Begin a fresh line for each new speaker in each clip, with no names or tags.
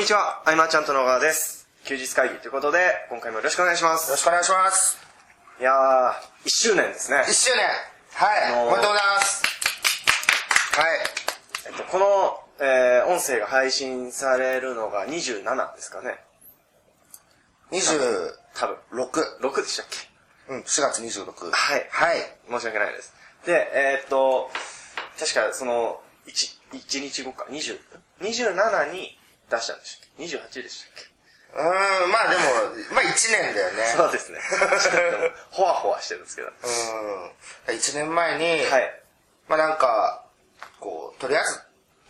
にちは、アイマーちゃんと野川です。休日会議ということで、今回もよろしくお願いしま
よろ
す。
しくお願いします。
いやー、1周年ですね。
1周年はい、
あのー
おめでとうございます。はい。
えっと、この、えー、音声が配信されるのが27ですかね。
26。
多分。6でしたっけ？
うん、4月26。
はい
はい。
申し訳ないです。で、えーっと、確かその、1、1日後か、20、27に出したんでしたっけ ?28 でしたっけ？
うーん、まあでも、まあ1年だよね。
そうですね。ほわほわしてるんですけど。
うん。1年前に、
はい。
まあなんか、こう、とりあえず、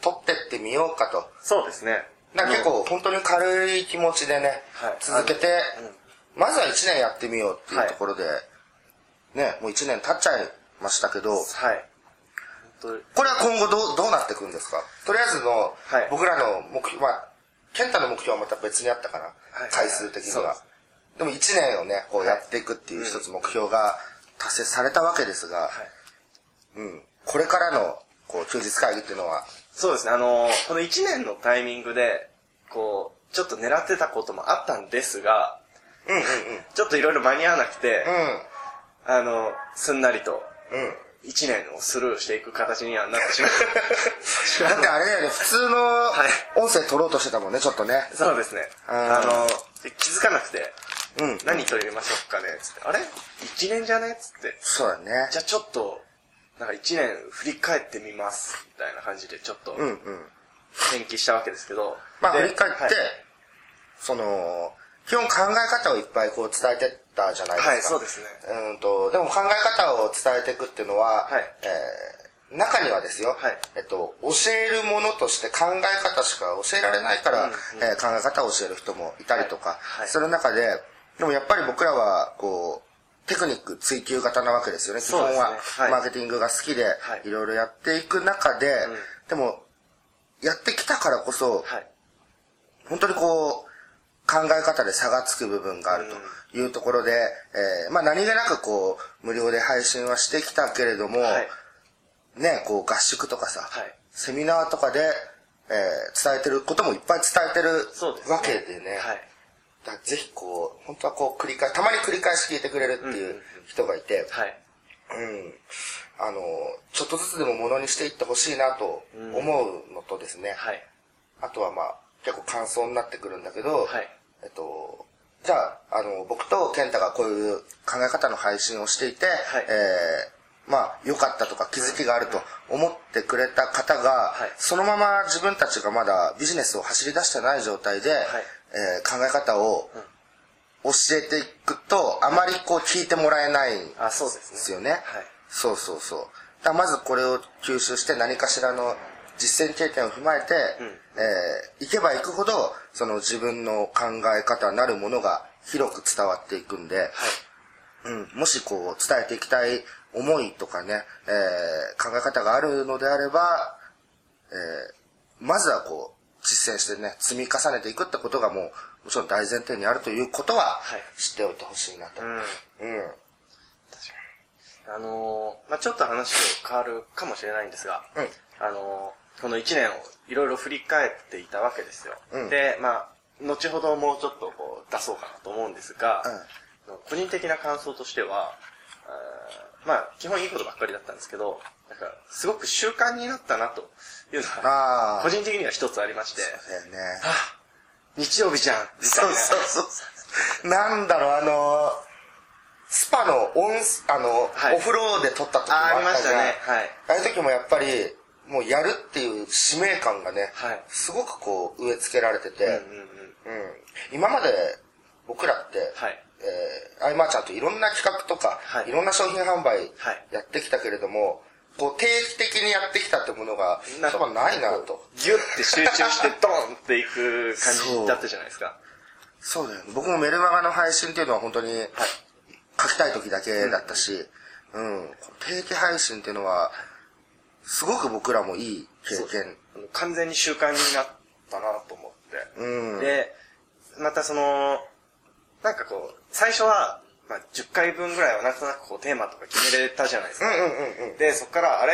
撮ってってみようかと。
そうですね。
なんか結構、本当に軽い気持ちでね、
はい
続けて、
うん
まずは1年やってみようってい
はい
うところで、ね、もう1年経っちゃいましたけど、
はい。
これは今後どうどうなっていくんですか？とりあえずの、
はい
僕らの目標、まあ、健太の目標はまた別にあったかな、
はい
回数的には。
で
も1年をね、こうやっていくっていう一つ目標が達成されたわけですが、うん、これからのこう休日会議っていうのは、
そうですね、あのーこの1年のタイミングで、こう、ちょっと狙ってたこともあったんですが、
うんうんうん。
ちょっといろいろ間に合わなくて、あの、すんなりと、
うん。うん。
1年をスルーしていく形にはなってしまう。
だってあれだよね、普通の
はい
音声取ろうとしてたもんね、ちょっとね。
そうですね。
うん
あの、気づかなくて、
うん。
何取りましょうかねつって、あれ ?1 年じゃね？つって、
そうだね。
じゃあちょっと、なんか1年振り返ってみます、みたいな感じでちょっと
うんうん。
延期したわけですけど。
まあ
で
振り返って、
はい
その、基本考え方をいっぱいこう伝えてったじゃないですか。
はいそうですね。
うんと、でも考え方を伝えていくっていうのは、
はい。
えー中にはですよ、
はい。
えっと、教えるものとして考え方しか教えられないから、
うんうん。
えー考え方を教える人もいたりとか、
はい。はい。
その中で、でもやっぱり僕らは、こう、テクニック追求型なわけですよね。基本は、
はい。
マーケティングが好きで、
はい。
いろいろやっていく中で、
ん。
でも、やってきたからこそ、
はい。
本当にこう、考え方で差がつく部分があるというところで、えーまあ何気なくこう、無料で配信はしてきたけれども、
はい。
ね、こう合宿とかさ、
はい
セミナーとかで、えー伝えてることもいっぱい伝えてる。わけでね、
はい。
だぜひこう、本当はこう繰り返し、たまに繰り返し聞いてくれるっていう人がいて、
はい。
うん。あの、ちょっとずつでもものにしていってほしいなと思うのとですね、
はい。
あとはまあ、結構感想になってくるんだけど、
はい
えっと、じゃあ、あの、僕と健太がこういう考え方の配信をしていて、
はい
えーまあ、良かったとか気づきがあると思ってくれた方が、
はい
そのまま自分たちがまだビジネスを走り出してない状態で、えー考え方を教えていくと、あまりこう聞いてもらえないん
あ、そうですね。
ですよね。
はい。
そうそうそう。だまずこれを吸収して何かしらの実践経験を踏まえて、えー行けば行くほど、その自分の考え方なるものが広く伝わっていくんで、うん、もしこう伝えていきたい思いとかね、えー考え方があるのであれば、えーまずはこう実践してね、積み重ねていくってことがもう、もちろん大前提にあるということは
はい
知っておいてほしいなと。
うん。
うん。
あのーまあちょっと話が変わるかもしれないんですが、
うん
あのーこの1年をいろいろ振り返っていたわけですよ。
うん
で、まあ後ほどもうちょっとこう出そうかなと思うんですが、個人的な感想としては、あーまあ基本いいことばっかりだったんですけど、なんかすごく習慣になったなというのが。個人的には一つありまして、
だよね。
あ日曜日じゃんみたいな。
そうそうそう。なんだろう、あの、スパの温、あの、
はい
お風呂で撮った時もあ
あありま
ったじゃん。
したね。はい。
ああいう時もやっぱり、もうやるっていう使命感がね、
はい
すごくこう植え付けられてて、
うんうんうん。
うん今まで僕らって、
はい。
えー、アイマーちゃんといろんな企画とか、
はい
い、ろんな商品販売
はい
やってきたけれども、こう定期的にやってきたってものが、多分ないなと。
ギュッて集中してドーンっていく感じだったじゃないですか。
そうだよね。僕もメルマガの配信っていうのは本当に書きたい時だけだったし、うん、定期配信っていうのは、すごく僕らもいい経験。
完全に習慣になったなと思って。
うん。
で、またその、なんかこう、最初は、まあ、10回分ぐらいはなんとなくこうテーマとか決めれたじゃないですか。
うんうんうんうん。
で、そこから、あれ？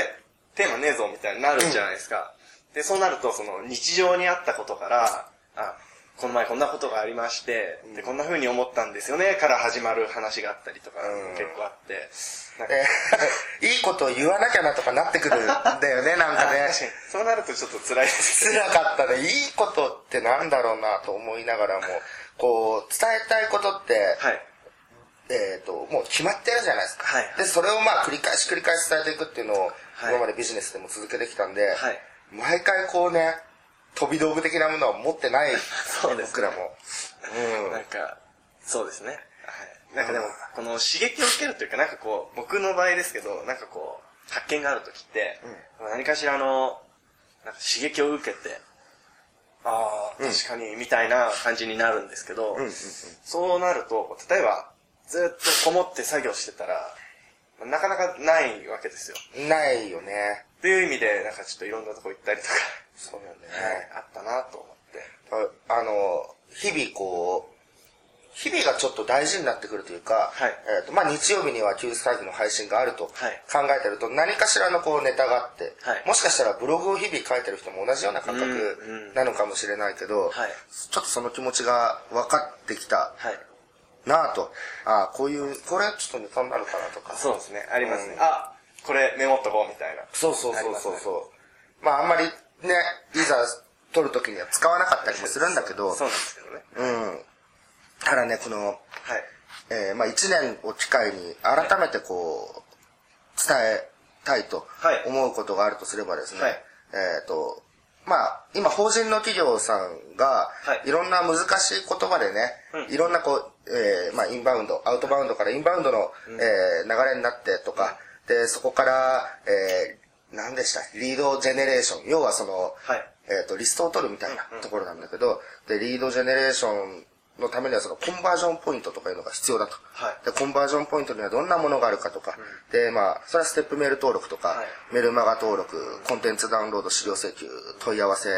テーマねえぞみたいになるじゃないですか。で、そうなると、その日常にあったことから、あ、この前こんなことがありまして、で、こんな風に思ったんですよね、から始まる話があったりとか、
うん
結構あって、
いいことを言わなきゃなとかなってくるんだよね、なんかね。
確かにそうなるとちょっと辛いです
辛かったね。いいことってなんだろうなと思いながらも、こう、伝えたいことって、
はい。
えっ、と、もう決まってるじゃないですか。
はい
で、それをまあ繰り返し繰り返し伝えていくっていうのを、
はい
今までビジネスでも続けてきたんで、
はい
毎回こうね、飛び道具的なものは持ってない、
そうです
僕らも。うん。
なんか、そうですね。はい。なんかでも、この刺激を受けるというか、なんかこう、僕の場合ですけど、なんかこう、発見があるときって、何かしらの、なんか刺激を受けて、ああ、確かに、みたいな感じになるんですけど、そうなると、例えば、ずっとこもって作業してたら、なかなかないわけですよ。
ないよね。
っていう意味で、なんかちょっといろんなとこ行ったりとか、
そうよね。
はい、あったなと思って。
ああの、日々こう、日々がちょっと大事になってくるというか、
はい
えっ、と、まあ、日曜日には休日会議の配信があると
はい
考えてると、何かしらのこうネタがあって、
はい
もしかしたらブログを日々書いてる人も同じような感
うん
覚
うん
なのかもしれないけど、
はい
ちょっとその気持ちが分かってきた
はい。
なぁと、ああ、こういう、これちょっとネタになるかなとか。
そうですね、ありますね。
うん
あ、これメモっとこうみたいな。
そうそうそうそうそう。まあ、あんまりね、いざ撮るときには使わなかったりもするんだけど、
そうなんですけどね。
うん。ただね、この、
はい。
えーまあ一年を機会に改めてこう、伝えたいと
はい
思うことがあるとすればですね、
はい
えっ、と、まあ、今法人の企業さんが、
はい
いろんな難しい言葉でね、
うん
いろんなこう、えーまあインバウンド、アウトバウンドからインバウンドの、えー流れになってとか、で、そこから、えー、何でした？リードジェネレーション。要はその、
はい。
えっ、と、リストを取るみたいなところなんだけど、で、リードジェネレーションのためにはそのコンバージョンポイントとかいうのが必要だと。
はい。
で、コンバージョンポイントにはどんなものがあるかとか、で、まあ、それはステップメール登録とか、
はい。
メルマガ登録、コンテンツダウンロード、資料請求、問い合わせ、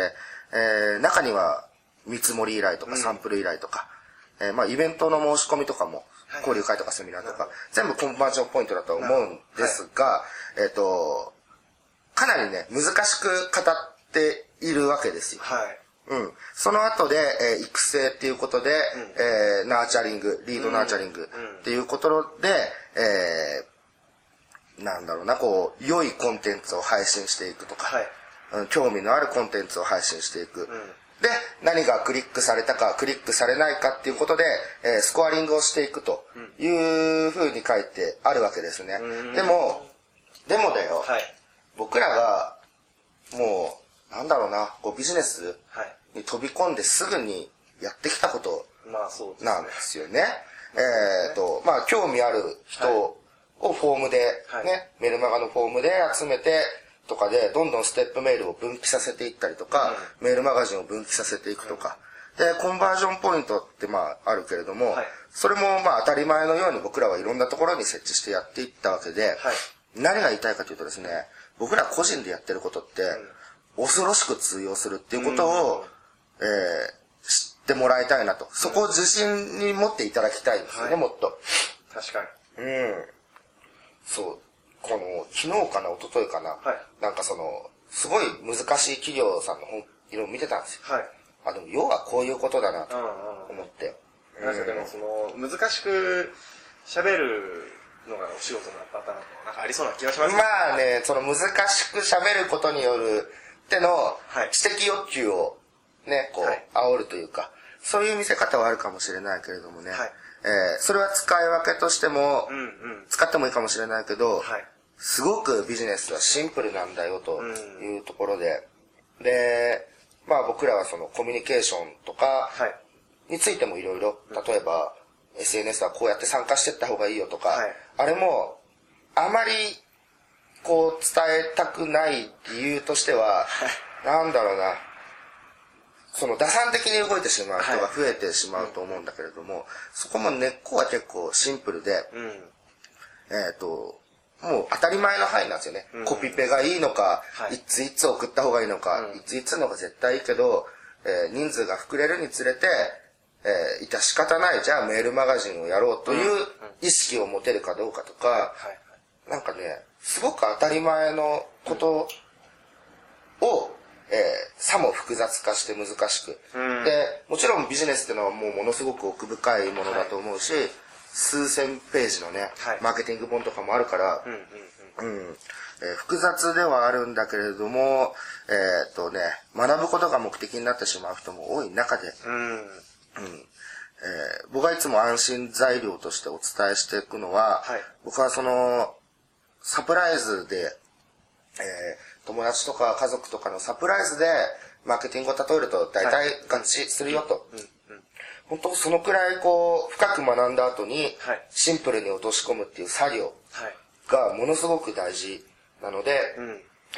えー、中には見積もり依頼とか、サンプル依頼とか、えー、まあ、イベントの申し込みとかも、交流会とかセミナーとか、全部コンバージョンポイントだと思うんですが、えっ、と、かなりね、難しく語っているわけですよ。
はい。
うん。その後で、えー育成っていうことで、えーナーチャリング、リードナーチャリングっていうことで、えーなんだろうな、こう、良いコンテンツを配信していくとか、
はい
うん興味のあるコンテンツを配信していく。
ん
で、何がクリックされたか、クリックされないかっていうことで、えースコアリングをしていくというふうに書いてあるわけですね。でも、でもだよ、
はい。
僕らが、もう、なんだろうな、こうビジネス
はい。
に飛び込んですぐにやってきたこと。なんですよね。えっ、と、まあ、興味ある人をフォームで、
はい
ね、メルマガのフォームで集めて、とかで、どんどんステップメールを分岐させていったりとか、メールマガジンを分岐させていくとか、で、コンバージョンポイントってまあ、あるけれども、
はい
それもまあ、当たり前のように僕らはいろんなところに設置してやっていったわけで、
はい
何が言いたいかというとですね、僕ら個人でやってることって、恐ろしく通用するっていうことを、えー知ってもらいたいなと。そこを自信に持っていただきたいんですよね、
はい
もっと。
確かに。
うん。そう。この、昨日かな、一昨日かな。
はい
なんかその、すごい難しい企業さんの本、いろいろ見てたんですよ。
はい。
あ、でも要はこういうことだなと
うんうん
思って。
なんかでもその、難しく喋るのがお仕事のパターンもなんかありそうな気がしますね。
まあね、その難しく喋ることによるっての、
はい
知的欲求をね、こう、
はい
煽るというか、そういう見せ方はあるかもしれないけれどもね、
はい
えーそれは使い分けとしても、
うんうん。
使ってもいいかもしれないけど、
はい。
すごくビジネスはシンプルなんだよというところで、で、まあ僕らはそのコミュニケーションとか
はい。
についてもいろいろ、例えば SNS はこうやって参加していった方がいいよとか、
はい
あれもあまりこう伝えたくない理由としては、なんだろうな、その打算的に動いてしまう人が増えてしまうと思うんだけれども、そこも根っこは結構シンプルで、
うん。
えっ、と、もう当たり前の範囲なんですよね。コピペがいいのか、
はい
い、ついつ送った方がいいのか、いついつの方が絶対いいけど、えー人数が膨れるにつれて、えー、致し方ない、じゃあメールマガジンをやろうという意識を持てるかどうかとか、
はい。
なんかね、すごく当たり前のことを、えー、さも複雑化して難しく、うん、で、もちろんビジネスっていうのはもうものすごく奥深いものだと思うし、はい、数千ページのね、はい、マーケティング本とかもあるから、うんうんうん、うん。えー、複雑ではあるんだけれども、えー、っとね、学ぶことが目的になってしまう人も多い中で、うん、うん。えー、僕がいつも安心材料としてお伝えしていくのは、はい、僕はその、サプライズで、えー、友達とか家族とかのサプライズで、マーケティングを例えると大体合致するよと。本当そのくらいこう、深く学んだ後に、シンプルに落とし込むっていう作業がものすごく大事なので、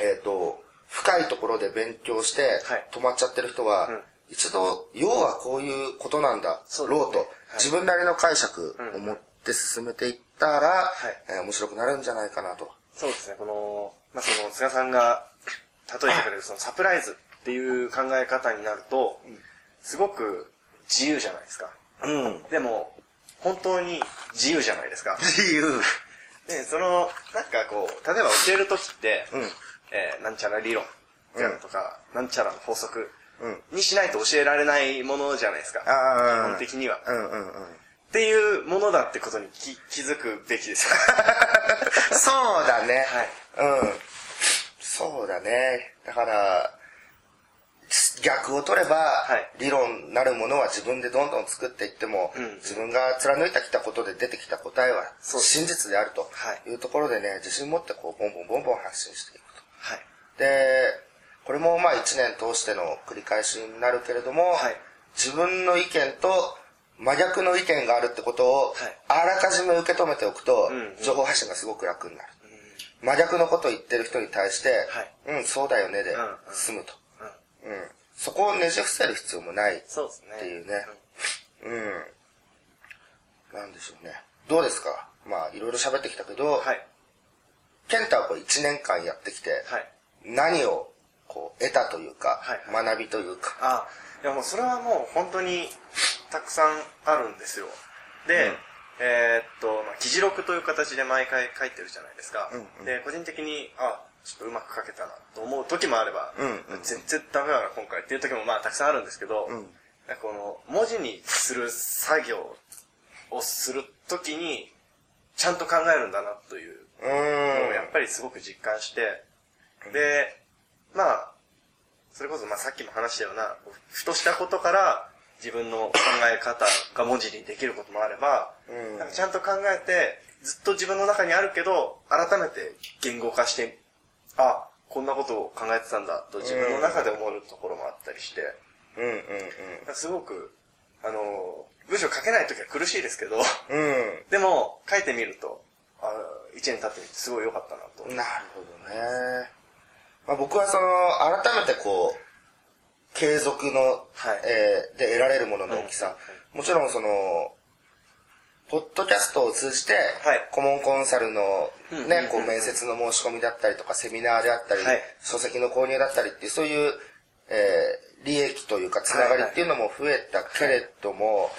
えっ、と、深いところで勉強して止まっちゃってる人は、一度、要はこういうことなんだろうと、自分なりの解釈を持って進めていったら、え面白くなるんじゃないかなと。
そうですね、この、まあ、その、菅さんが例えてくれるそのサプライズっていう考え方になると、すごく自由じゃないですか。うん。でも、本当に自由じゃないですか。
自由。
で、その、なんかこう、例えば教えるときって、うん、えー、なんちゃら理論とか、うん、なんちゃらの法則にしないと教えられないものじゃないですか。基本的には。うんうんうん。っていうものだってことに気気づくべきです。
そうだね。はい。うん。そうだね。だから、逆を取れば、はい、理論なるものは自分でどんどん作っていっても、うん、自分が貫いてきたことで出てきた答えは真実であるというところでね、自信持ってこう、ボンボンボンボン発信していくと。はい、で、これもまあ一年通しての繰り返しになるけれども、はい、自分の意見と真逆の意見があるってことを、あらかじめ受け止めておくと、情報発信がすごく楽になる。真逆のことを言ってる人に対して、うん、そうだよねで済むと。うん。そこをねじ伏せる必要もないっていうね。うん。なんでしょうね。どうですか？まあ、いろいろ喋ってきたけど、はい、ケンタはこう1年間やってきて、はい、何をこう得たというか、学びというか。
あ、いやもうそれはもう本当にたくさんあるんですよ。で、うん。えー、っと、まあ、議事録という形で毎回書いてるじゃないですか。うんうん、で、個人的に、あ、ちょっとうまく書けたなと思う時もあれば、うんうん、全然ダメだな今回っていう時もまあたくさんあるんですけど、うん、この文字にする作業をする時に、ちゃんと考えるんだなというのをやっぱりすごく実感して、で、まあ、それこそまあさっきも話したような、ふとしたことから自分の考え方が文字にできることもあれば、うん、なんかちゃんと考えて、ずっと自分の中にあるけど、改めて言語化して、あ、こんなことを考えてたんだと自分の中で思うところもあったりして、うん。うん。うん、すごく、あの、文章書けないときは苦しいですけど、うん、でも書いてみると、あ一年経ってみてすごい良かったなと。
なるほどね。まあ、僕はその、改めてこう、継続の、はい、えー、で得られるものの大きさ、もちろんその、ポッドキャストを通じて、はい、顧問コンサルのね、こう面接の申し込みだったりとか、セミナーであったり、はい、書籍の購入だったりっていう、そういう、えー、利益というか、つながりっていうのも増えたけれども、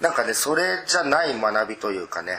なんかね、それじゃない学びというかね、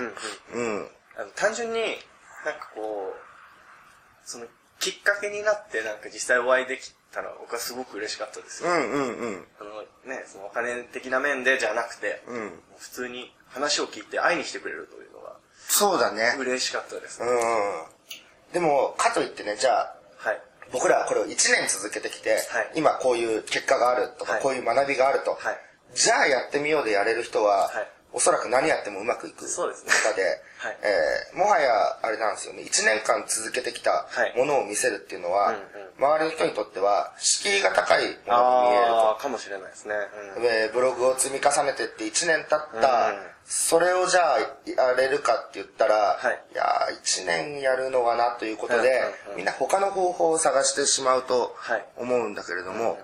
うん、うん、
あの単純に、なんかこう、その、きっかけになって、なんか実際お会いできたら僕はすごく嬉しかったですよ。うんうんうん。あのね、そのお金的な面でじゃなくて、うん、普通に話を聞いて会いに来てくれるというのが、
そうだね。
嬉しかったです、
ね。うん。でも、かといってね、じゃあ、はい、僕らはこれを1年続けてきて、はい、今こういう結果があるとか、はい、こういう学びがあると、はい、じゃあやってみようでやれる人は、はいおそらく何やってもうまくいく
方で、でね。
はい、えー、もはやあれなんですよね、1年間続けてきたものを見せるっていうのは、はい周りの人にとっては敷居が高いものに見えると。
かもしれないですね、
うん、えー、ブログを積み重ねてって1年経った、うん、それをじゃあやれるかって言ったら、はい、いや1年やるのはなということで、みんな他の方法を探してしまうと思うんだけれども、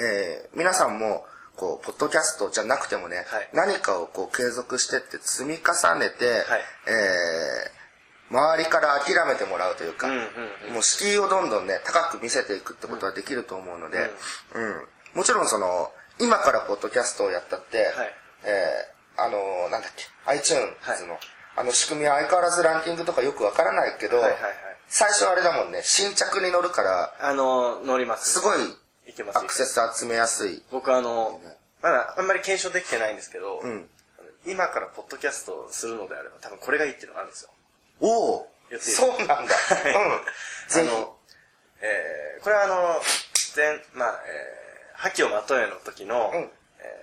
えー、皆さんもこう、ポッドキャストじゃなくてもね、はい、何かをこう継続してって積み重ねて、はい、えー、周りから諦めてもらうというか、うんうんうん、もう敷居をどんどんね、高く見せていくってことはできると思うので、うん、うん、もちろんその、今からポッドキャストをやったって、はい、えー、あのー、なんだっけ、iTunes の、あの仕組みは相変わらずランキングとかよくわからないけど、はいはいはい最初あれだもんね、新着に乗るから、
あの、乗ります。
すごい
いけます
アクセス集めやすい。
僕あの、まだあんまり検証できてないんですけど、
ん
今からポッドキャストをするのであれば多分これがいいっていうのがあるんですよ。
おおそうなんだ。うん。
あ。の、えーこれはあの、前、まあ、えー、覇気をまとえの時の、
うん
え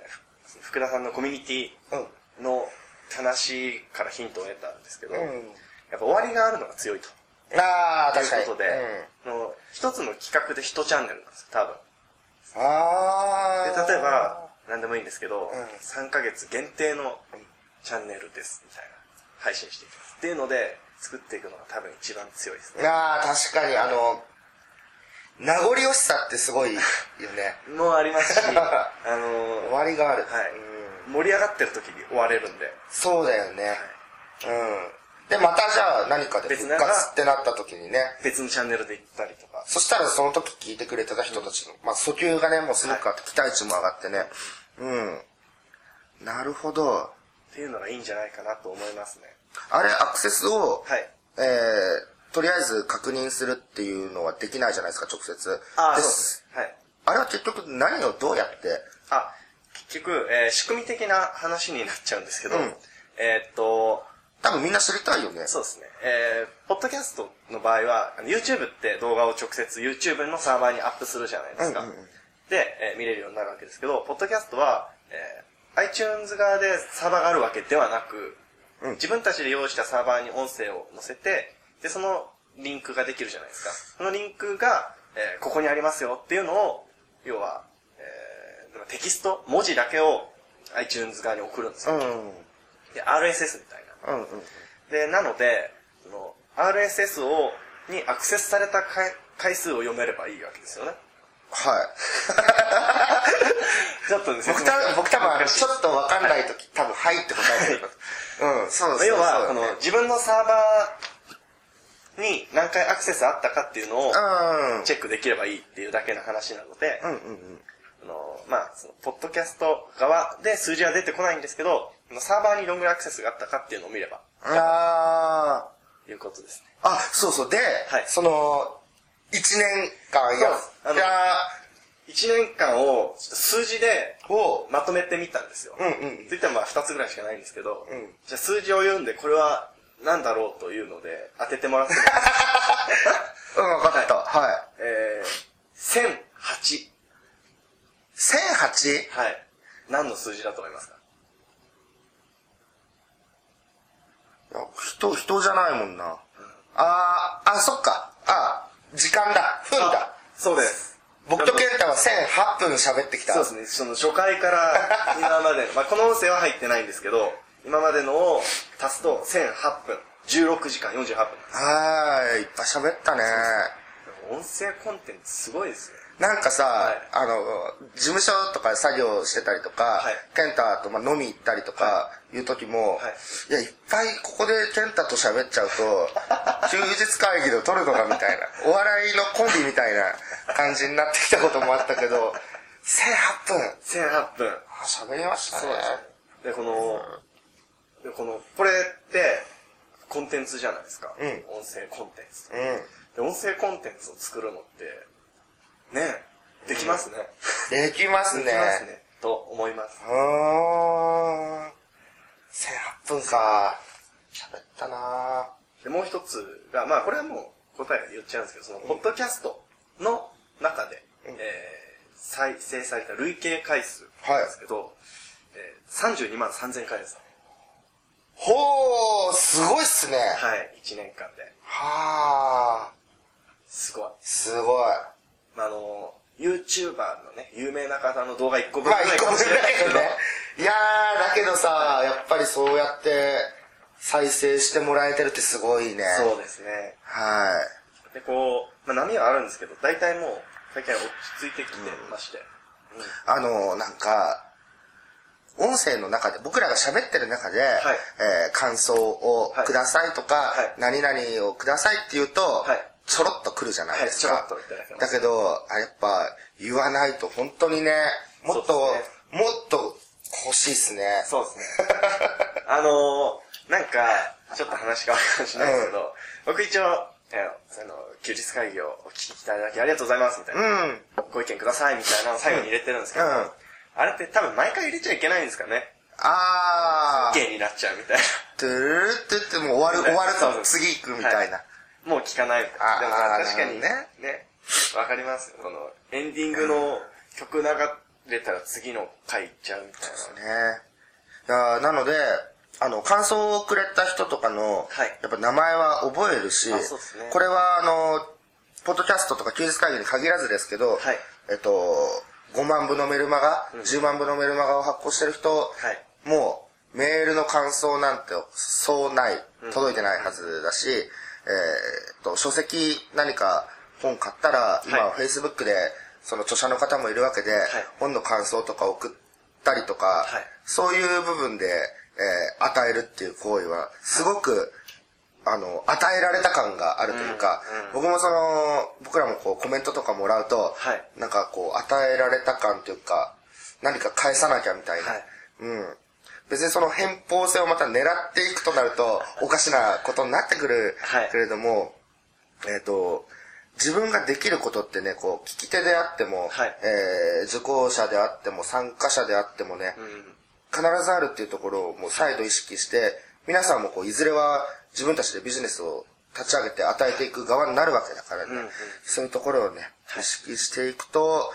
ーふ福田さんのコミュニティの話からヒントを得たんですけど、
うん
やっぱ終わりがあるのが強いと。
ああ、
とい
確かに。
うことで、の一つの企画で一チャンネルなんですよ、多分。
うん、ああ。
で、例えば、何でもいいんですけど、
ん
3ヶ月限定のチャンネルです、みたいな。配信していきます。っていうので、作っていくのが多分一番強いですね。
ああ、確かに、あの、名残惜しさってすごいよね。
もうありますし、あの
終わりがある。
はい
うん。
盛り上がってる時に終われるんで、
そうだよね。うん。で、またじゃあ何かで復活ってなった時にね。
別のチャンネルで行ったりとか。
そしたらその時聞いてくれてた人たちの、まあ訴求がね、もうすごくあって期待値も上がってね。うん。なるほど。
っていうのがいいんじゃないかなと思いますね。
あれ、アクセスを、
はい。
えー、とりあえず確認するっていうのはできないじゃないですか、直接。
ああ、
で
そうです。はい。
あれは結局何をどうやって、
あ、結局、えー仕組み的な話になっちゃうんですけど、
うん
えーっと、
多分みんな知りたいよね。
そうですね。えー、ポッドキャストの場合は、YouTube って動画を直接 YouTube のサーバーにアップするじゃないですか。
うんうんうん
で、えー見れるようになるわけですけど、ポッドキャストは、えー iTunes 側でサーバーがあるわけではなく、
うん
自分たちで用意したサーバーに音声を載せて、で、そのリンクができるじゃないですか。そのリンクが、えーここにありますよっていうのを、要は、えーテキスト、文字だけを iTunes 側に送るんですよ。
うん。うん
で、RSS みたいな。
うんうん。
で、なので、その RSS を、にアクセスされた回回数を読めればいいわけですよね。
はい。
ちょっとね、
僕た僕多分ちょっとわかんないとき、多分、はいって答えてる。うん、そうそうそう。
要は、こ
ね
の、自分のサーバーに何回アクセスあったかっていうのを
うん。
チェックできればいいっていうだけの話なので、
うんうんうん。
あのまあ、その、ポッドキャスト側で数字は出てこないんですけど、サーバーにどんぐらいアクセスがあったかっていうのを見れば、
あ
いうことですね。
ー。あ、そうそう。で、
はい
その、一年間や
あの
じゃ
1年間を数字で
を、
まとめてみたんですよ。
うんうん
といってもまあ2つぐらいしかないんですけど、
うん
じゃあ数字を言うんで、これは何だろうというので当ててもらってもいいですか？
うん、わかった。はい。
えー、1008。
1008?
はい。何の数字だと思いますか
いや人、人じゃないもんな。あー、あ、そっか。あ、時間だ。分だ。
そうです。
僕と健太は1008分喋ってきた。
そうですね。その初回から 今までの、まあこの音声は入ってないんですけど、今までのを足すと1008分。16時間48分。
はーい。いっぱい喋ったね。
音声コンテンツすごいですよ。
なんかさ、
はい
あの、事務所とかで作業してたりとか、
はい
健太とまあ飲み行ったりとかいう時も、
はい
い、や、いっぱいここで健太と喋っちゃうと、休日会議で撮るのかみたいな、お笑いのコンビみたいな感じになってきたこともあったけど、1008分。
1008分。
あ、喋りましたね。
そうですね。で、この、で、この、これって、コンテンツじゃないですか。
うん
音声コンテンツ。
うん。
で、音声コンテンツを作るのって、ね、できますね。
できますね。
できますね。と思います。
うーん。1008分か。喋ったな
で、もう一つが、まあ、これはもう答え言っちゃうんですけど、その、ポッドキャストの中で、えー再生された累計回数なんですけど、えー32万3000回です。
ほー、すごいっすね。
はい、1年間で。
はあ、
すごい。
すごい。
まあ、あの、YouTuber のね、有名な方の動画1個分
まあ、
ぐらいかもしれないけど、
だけどね。いやー、だけどさ、やっぱりそうやって再生してもらえてるってすごいね。
そうですね。
は
で、こう、まあ、波はあるんですけど、大体もう、最近は落ち着いてきてまして。
い。あの、なんか、音声の中で、僕らが喋ってる中で、えー感想をくださいとか、
はい
何々をくださいって言うと、
はい
ちょろっと来るじゃないですか。
はいちょろっといただけます
だけど、あやっぱ言わないと本当にね、もっと、
そうです
もっと欲しいっすね。
そうですね。あのー、なんか、ちょっと話変わるかもしれないですけど、僕一応、えー、その、休日会議をお聞きいただきありがとうございますみたいな。
うん。
ご意見くださいみたいなのを最後に入れてるんですけど、
うん
あれって多分毎回入れちゃいけないんですかね。
あー。
意見になっちゃうみたいな。
トゥルルって言ってもう終わる、終わると次行くみたいな。
もう聞かない。でもまあ確かにね、わかりますよ。この、エンディングの曲流れたら次の回行っちゃうみたいな。
ね。いやなので、あの、感想をくれた人とかの、
はい。
やっぱ名前は覚えるし、
ね。
これはあの、ポッドキャストとか休日会議に限らずですけど、
はい。
えっと、5万部のメルマガ、10万部のメルマガを発行してる人、
はい。
もうメールの感想なんてそうない、届いてないはずだし、えーっと、書籍何か本買ったら、今
はい。
Facebook でその著者の方もいるわけで、本の感想とか送ったりとか、
はい。
そういう部分で、えー与えるっていう行為は、すごく、あの、与えられた感があるというか、僕もその、僕らもこうコメントとかもらうと、
はい。
なんかこう、与えられた感というか、何か返さなきゃみたいな。
はい。
うん。別にその偏方性をまた狙っていくとなると、おかしなことになってくる
はい。
けれども、えっ、と、自分ができることってね、こう、聞き手であっても、
はい。
えー受講者であっても、参加者であってもね、
うん。
必ずあるっていうところをもう再度意識して、皆さんもこう、いずれは自分たちでビジネスを立ち上げて与えていく側になるわけだからね、
うんうん。
そういうところをね、意識していくと、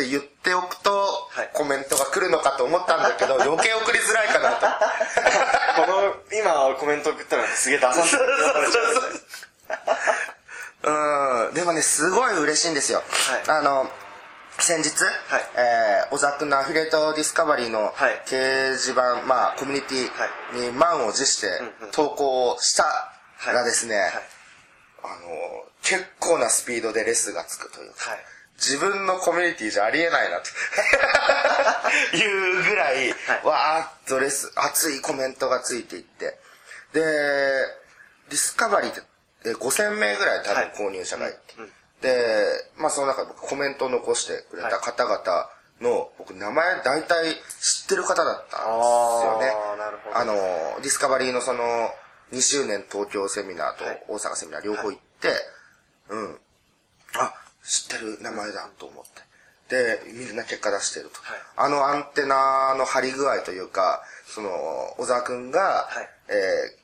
って言っておくと、
はい
コメントが来るのかと思ったんだけど、余計送りづらいかなと。
この、今コメント送ったらすげえダサい。
うん、でもね、すごい嬉しいんですよ。
はい
あの、先日、
はい
えー、小沢くんのアフィリエイトディスカバリーの
はい
掲示板、まあ、コミュニティに満を持して投稿したらですね、
はい。
あの、結構なスピードでレスがつくというか、
はい。
自分のコミュニティじゃありえないなと。いうぐらい、
はい。
わーっとレス、熱いコメントがついていって、で、ディスカバリーってえ5000名ぐらい多分購入者がいて、
うん。うん。
で、まあその中で僕コメントを残してくれた方々の、僕名前大体知ってる方だったんですよね。
あ
の、ディスカバリーのその、2周年東京セミナーと
はい。
大阪セミナー両方行って、うん。あ、知ってる名前だと思って。で、みんな結果出してると。
はい
あのアンテナの張り具合というか、その、小沢くんが、
はい
えー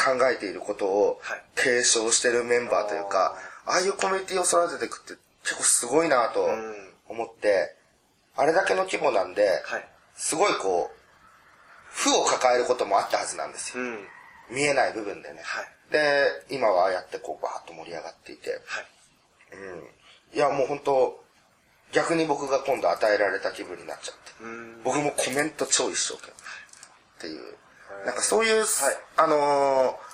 考えていることを
はい
継承してるメンバーというか、ああいうコミュニティを育てていくって結構すごいなと
ん
思って、あれだけの規模なんで、
はい。
すごいこう、負を抱えることもあったはずなんですよ。
うん。
見えない部分でね。
はい
で、今はああやってこうバーッと盛り上がっていて、
はい。
うん。いやもう本当逆に僕が今度与えられた気分になっちゃって。
うん。
僕もコメント超一生懸命。っていう。なんかそういう、
はい
あのー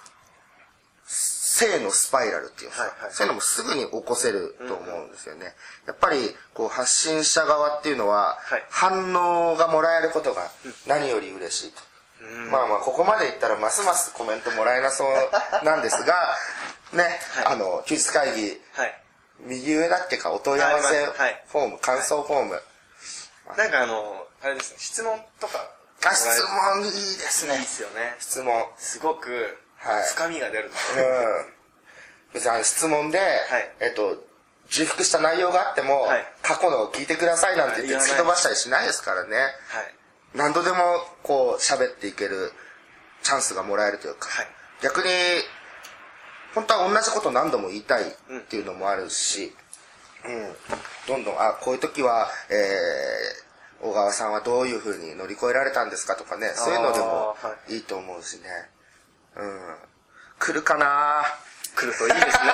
性のスパイラルっていうか、
はいはい
そういうのもすぐに起こせると思うんですよね。やっぱり、こう、発信者側っていうのは、
はい
反応がもらえることが何より嬉しいと。まあまあ、ここまでいったらますますコメントもらえなそうなんですが、ね、あの、休日会議、
はい。
右上だっけか、お問い合わせ
はいはい
フォーム、感想フォーム。
なんかあの、あれですね、質問とか。
あ、質問いいですね
いいっ。すよね。
質問。
すごく
はい、
深みが出る。
うん。別に質問で、えっと、重複した内容があっても、
はい
過去のを聞いてくださいなんて言って突き飛ばしたりしないですからね。
はい。
何度でもこう喋っていけるチャンスがもらえるというか、
はい
逆に、本当は同じこと何度も言いたいっていうのもあるし、うん、どんどん、あ、こういう時は、えー、小川さんはどういうふうに乗り越えられたんですかとかね、そういうのでも
い
いいと思うしね。うん。来るかな？
来るといいですね。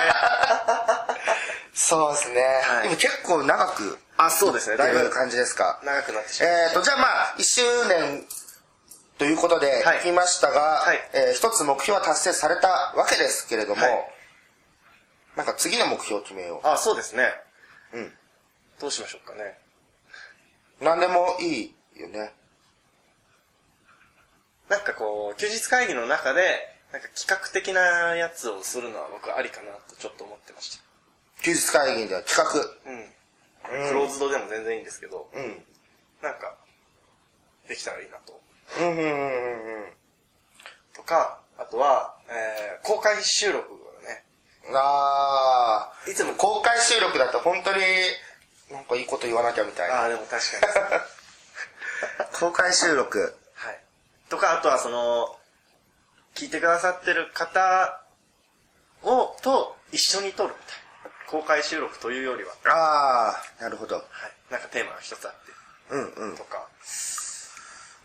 そうですね。
はい
でも結構長く
あ、そうですね。だいぶ
感じですか？
長くなってしまう。
えっ、と、じゃあまあ、1周年ということで
はい
聞きましたが、
はい
えー一つ目標は達成されたわけですけれども、
はい
なんか次の目標を決めよ
あ、そうですね。
うん。
どうしましょうかね。
う。何でもいいよね。
なんかこう、休日会議の中で、なんか企画的なやつをするのは僕ありかなとちょっと思ってました。
休日会議では企
うん。クローズドでも全然いいんですけど、
画。うん。
なんか、できたらいいなと。
うん、うん、うん、うん。
とか、あとは、えー、公開収録をね、
ああ
いつも
公開収録だと本当になんかいいこと言わなきゃみたいな
ああ、でも確かに。
公開収録
はい。とか、あとはその、聞いてくださってる方を、と一緒に撮るみたいな。公開収録というよりは、
ああなるほど
はい。なんかテーマが一つあって、
うんうん
とか。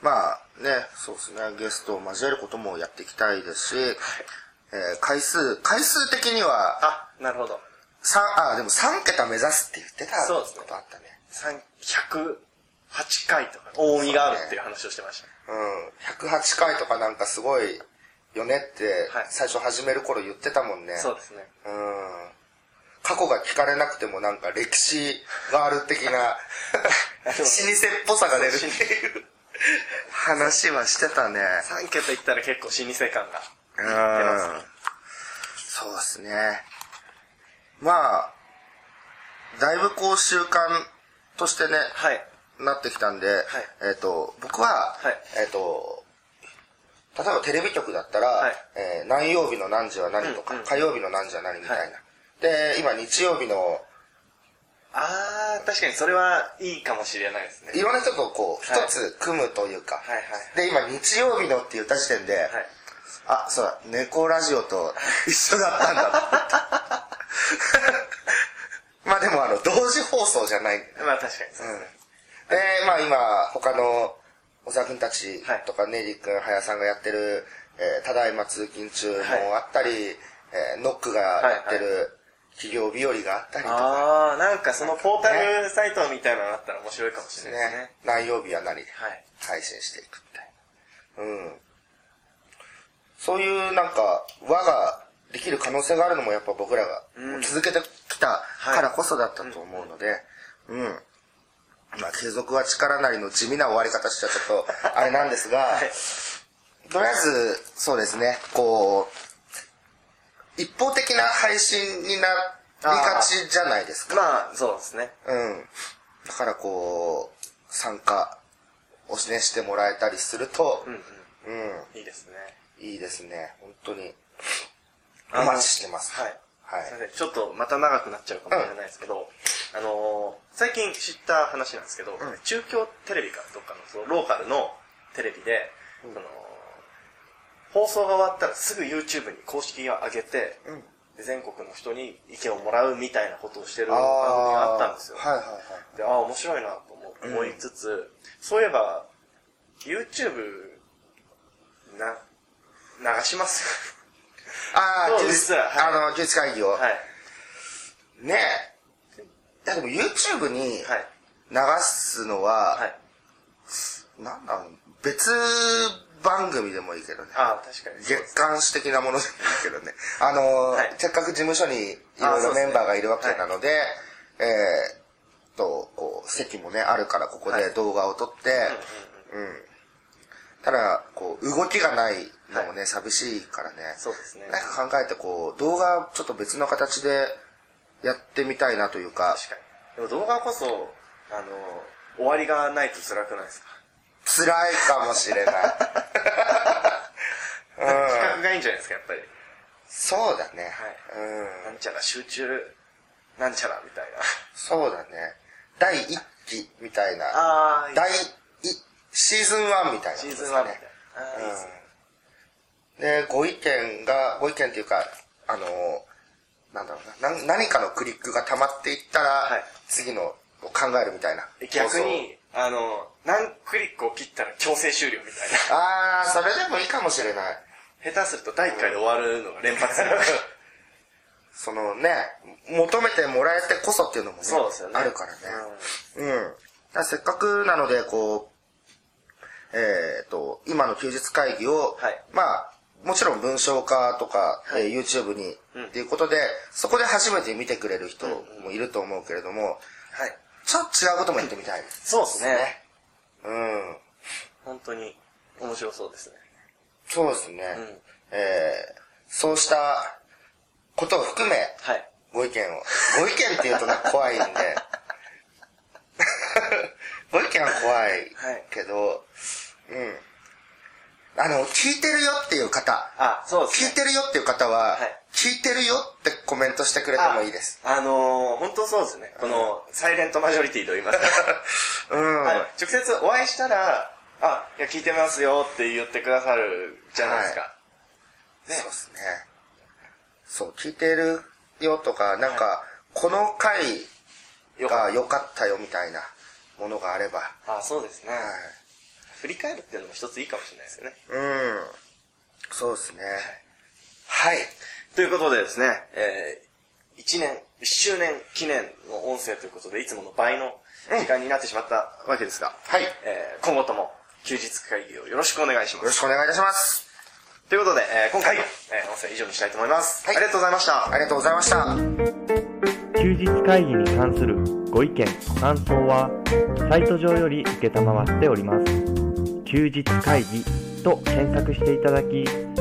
まあねそうですね。ゲストを交えることもやっていきたいですし、えー回数回数的には
あ、なるほど。
三あでも3桁目指すって言ってた
そうですね。
ことあったね。
三108回とか、大見があるっていう話をしてました。
うん。108回とかなんかすごいよねって
はい。
最初始める頃言ってたもんね、
そうですね。
うん。過去が聞かれなくてもなんか歴史がある的な 老舗っぽさが出るっていう話はしてたね。
3桁いったら結構老舗感が。
うん。そうですね。まあだいぶこう習慣としてね、
はい。
なってきたんで、えっ、と僕は、
はい。
えっ、と例えばテレビ局だったら、
はい。
えー何曜日の何時は何とか、
うんうん。
火曜日の何時は何みたいな、
はい。
で今日曜日の
あー、確かにそれはいいかもしれないですね。
いろんな人とこう一
はい。
つ組むというか、
はいはい
で今日曜日のって言った時点で、
はい。
あそうだ猫ラジオと一緒だったんだ まあでもあの同時放送じゃない。
まあ確かにそうですね。
で、まあ今、他の小沢君たち
はい
とか、ネイリー君、早さんがやってる、えーただいま通勤中もあったり、えーノックがやってる企業日和があったりとか、
あー、なんかそのポータルサイトみたいなのあったら面白いかもしれないですね
ね。、何曜日は何で
はい。
配信していくみたいな。うん。そういうなんか、輪ができる可能性があるのもやっぱ僕らが
うん
続けてきたからこそだったと思うので、うん。まあ、継続は力なりの地味な終わり方しちゃちょっと、あれなんですが、
はい。
とりあえず、そうですね、こう、一方的な配信になりがちじゃないですか。
まあ、そうですね。
うん。だからこう、参加をね、してもらえたりすると
う、ん
うん、
うん。いいですね。
いいですね。本当に。お待ちしてます。
はい。
はい
すいませんちょっとまた長くなっちゃうかもしれないですけど、あのー最近知った話なんですけど、
ん
中京テレビかどっかのそのローカルのテレビで、
うん
その放送が終わったらすぐ YouTube に公式を上げて、
うん。
で全国の人に意見をもらうみたいなことをしてる番組があったんですよ。
はいはいはい。
で、ああ、面白いなと思思いつつ、そういえば、YouTube、な、流します？
ああ、
実ははい
あの、休日会議を。
はい。
ねえ。いやでも YouTube に
はい。
流すのは、
はい。
なんだろう、別番組でもいいけどね。
ああ、確かに。
月刊誌的なものでもいいけどね。あの、
はい
せっかく事務所にいろいろメンバーがいるわけなので、えーと、こう、席もね、あるからここ
はい
で動画を撮って、うん。ただ、こう、動きがないのもね、寂しいからね。
そうですね。
なんか考えてこう、動画ちょっと別の形でやってみたいなというか、
確かに。でも動画こそ、あの、終わりがないと辛くないですか？
辛いかもしれない。うん。
企画がいいんじゃないですか、やっぱり。
そうだね。
はい
うん。
なんちゃら集中、なんちゃらみたいな。
そうだね。第一期みたいな。
あ
第一、シーズン1みたいな、
シーズン1みたいな。
うん。で、ご意見が、ご意見っていうか、あの、なんだろうな、な何かのクリックが溜まっていったら、
はい
次のを考えるみたいな。
逆に、あの、何クリックを切ったら強制終了みたいな。
ああ、それでもいいかもしれない。
下手すると第1回で終わるのが連発する。
そのね、求めてもらえてこそっていうのもね、
そうですよね。
あるからね。うん。だからせっかくなので、こう、えっ、と、今の休日会議を、
はい
まあ、もちろん文章化とか、
はい
えー YouTube に、
うん
っていうことで、そこで初めて見てくれる人もいると思うけれども、
はい。
ちょっと違うこともやってみたい。
そうですね。
うん。
本当に面白そうですね。
そうですね。
うん
えーそうしたことを含め、
はい。
ご意見を。ご意見って言うとなんか怖いんで。ご意見は怖いけど、うん。あの、聞いてるよっていう方、
あ、そうですね。
聞いてるよっていう方は、
はい
聞いてるよってコメントしてくれてもいいです。
あのー、本当そうですね。この、サイレントマジョリティと言いますか。
うん。
はい直接お会いしたら、あ、いや、聞いてますよって言ってくださるじゃないですか。ね
そうですね。そう、聞いてるよとか、なんか、この回が良かったよみたいなものがあれば。
た。あ、そうですね。
はい。
振り返るっていうのも一ついいかもしれないですよね。
うん。そうですね。はい。
ということでですね、えー、1年、1周年記念の音声ということで、いつもの倍の時間になってしまったわけですが、
はい。よ
えー今後とも休日会議をよろしくお願いします。
ろしくお願いいたします。
ということで、えー今回、えー音声以上にしたいと思います。
はい
ありがとうございました。
ありがとうございました。
休日会議に関するご意見ご感想はサイト上より承っております休日会議と検索していただき